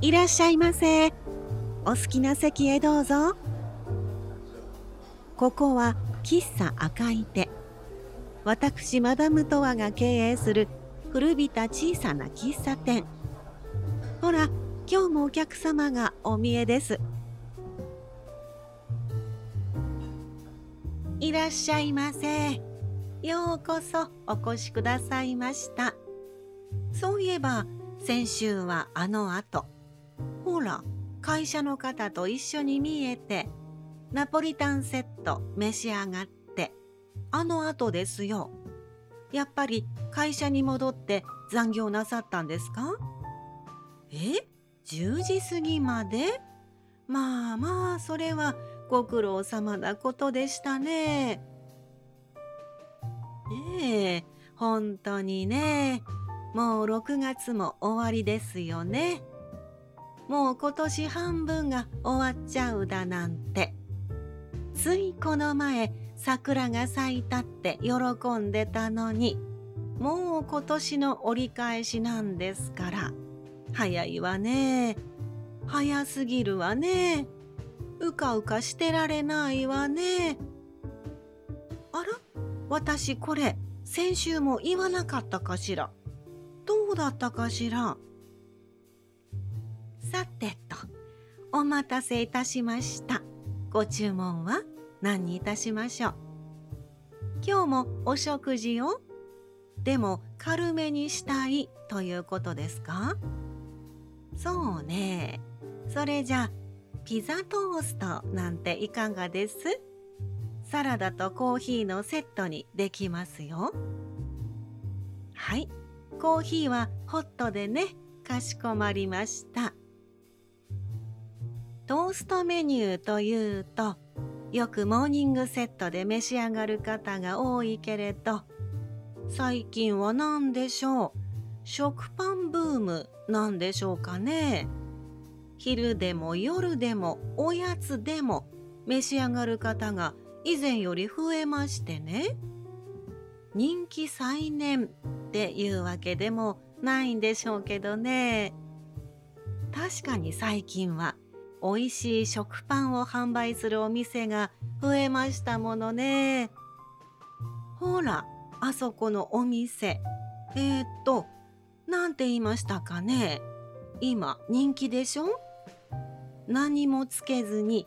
いらっしゃいませ。お好きな席へどうぞ。ここは喫茶赤い手。私マダムトワが経営する古びた小さな喫茶店。ほら、今日もお客様がお見えです。いらっしゃいませ。ようこそお越しくださいました。そういえば、先週はあの後、ほら、会社の方と一緒に見えて、ナポリタンセット召し上がって、あの後ですよ。やっぱり会社に戻って残業なさったんですか？え ?10 時過ぎまで？まあまあ、それはご苦労様なことでしたね。ええ、本当にね。もう6月も終わりですよね。もう今年半分が終わっちゃうだなんて。ついこの前桜が咲いたって喜んでたのに、もう今年の折り返しなんですから。早いわね。早すぎるわね。うかうかしてられないわね。あら？私これ先週も言わなかったかしら。どうだったかしら？さてと、お待たせいたしました。ご注文は何にいたしましょう？今日もお食事をでも軽めにしたいということですか？そうね。それじゃピザトーストなんていかがです？サラダとコーヒーのセットにできますよ。はい、コーヒーはホットでね、かしこまりました。トーストメニューというと、よくモーニングセットで召し上がる方が多いけれど、最近は何でしょう？食パンブームなんでしょうかね？昼でも夜でもおやつでも召し上がる方が以前より増えましてね。人気再燃っていうわけでもないんでしょうけどね。確かに最近は美味しい食パンを販売するお店が増えましたものね。ほらあそこのお店。えー、っと何て言いましたかね。今人気でしょ？何もつけずに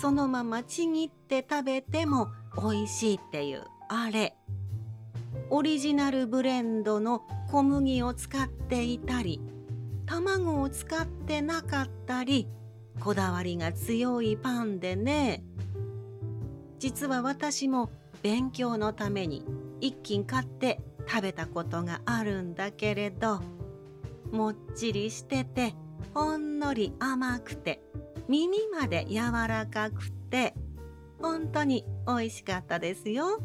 そのままちぎって食べても美味しいっていうあれ。オリジナルブレンドの小麦を使っていたり卵を使ってなかったりこだわりが強いパンでね実は私も勉強のために一斤買って食べたことがあるんだけれどもっちりしててほんのり甘くて耳まで柔らかくて本当に美味しかったですよ。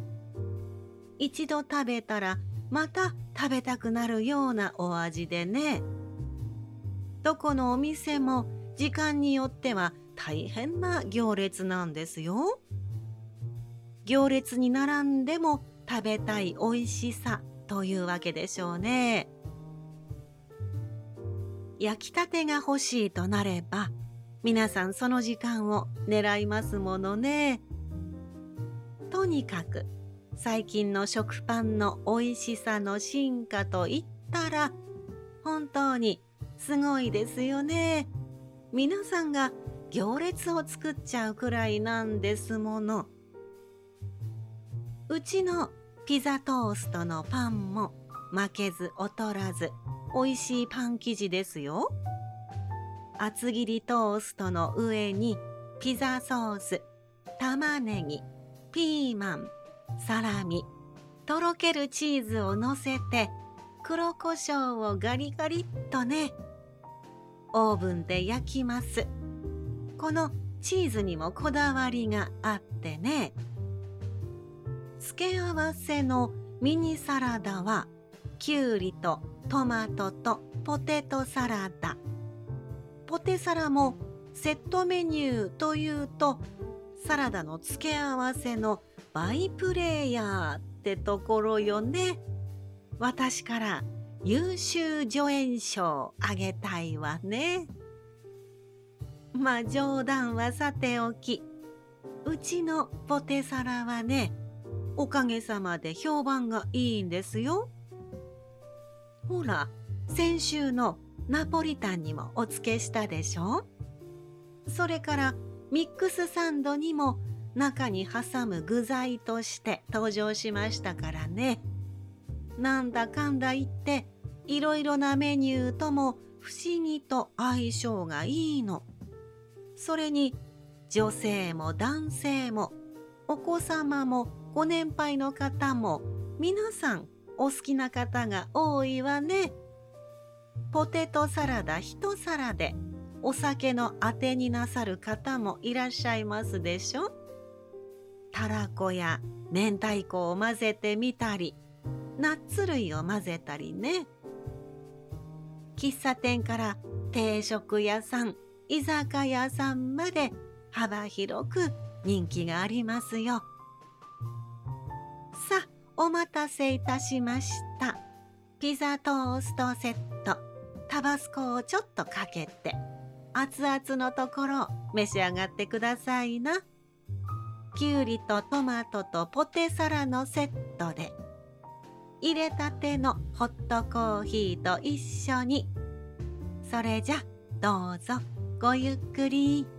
一度食べたらまた食べたくなるようなお味でね。どこのお店も時間によっては大変な行列なんですよ。行列に並んでも食べたい美味しさというわけでしょうね。焼きたてが欲しいとなれば皆さんその時間を狙いますものね。とにかく最近の食パンの美味しさの進化といったら本当にすごいですよね。皆さんが行列を作っちゃうくらいなんですもの。うちのピザトーストのパンも負けず劣らず美味しいパン生地ですよ。厚切りトーストの上にピザソース、玉ねぎ、ピーマン、サラミ、とろけるチーズをのせて黒胡椒をガリガリっとね、オーブンで焼きます。このチーズにもこだわりがあってね、付け合わせのミニサラダはきゅうりとトマトとポテトサラダ。ポテサラもセットメニューというとサラダの付け合わせのバイプレーヤーってところよね。私から優秀助演賞あげたいわねまあ冗談はさておきうちのポテサラはねおかげさまで評判がいいんですよ。ほら先週のナポリタンにもお付けしたでしょ？それからミックスサンドにも中に挟む具材として登場しましたからね。なんだかんだ言っていろいろなメニューとも不思議と相性がいいの。それに女性も男性もお子様もご年配の方も皆さんお好きな方が多いわね。ポテトサラダ一皿でお酒のあてになさる方もいらっしゃいますでしょたらこや明太子を混ぜてみたりナッツ類を混ぜたりね喫茶店から定食屋さん居酒屋さんまで幅広く人気がありますよ。さあお待たせいたしました。ピザトーストセット。タバスコをちょっとかけて熱々のところ召し上がってくださいな。きゅうりとトマトとポテサラのセットで。入れたてのホットコーヒーと一緒にそれじゃどうぞごゆっくり。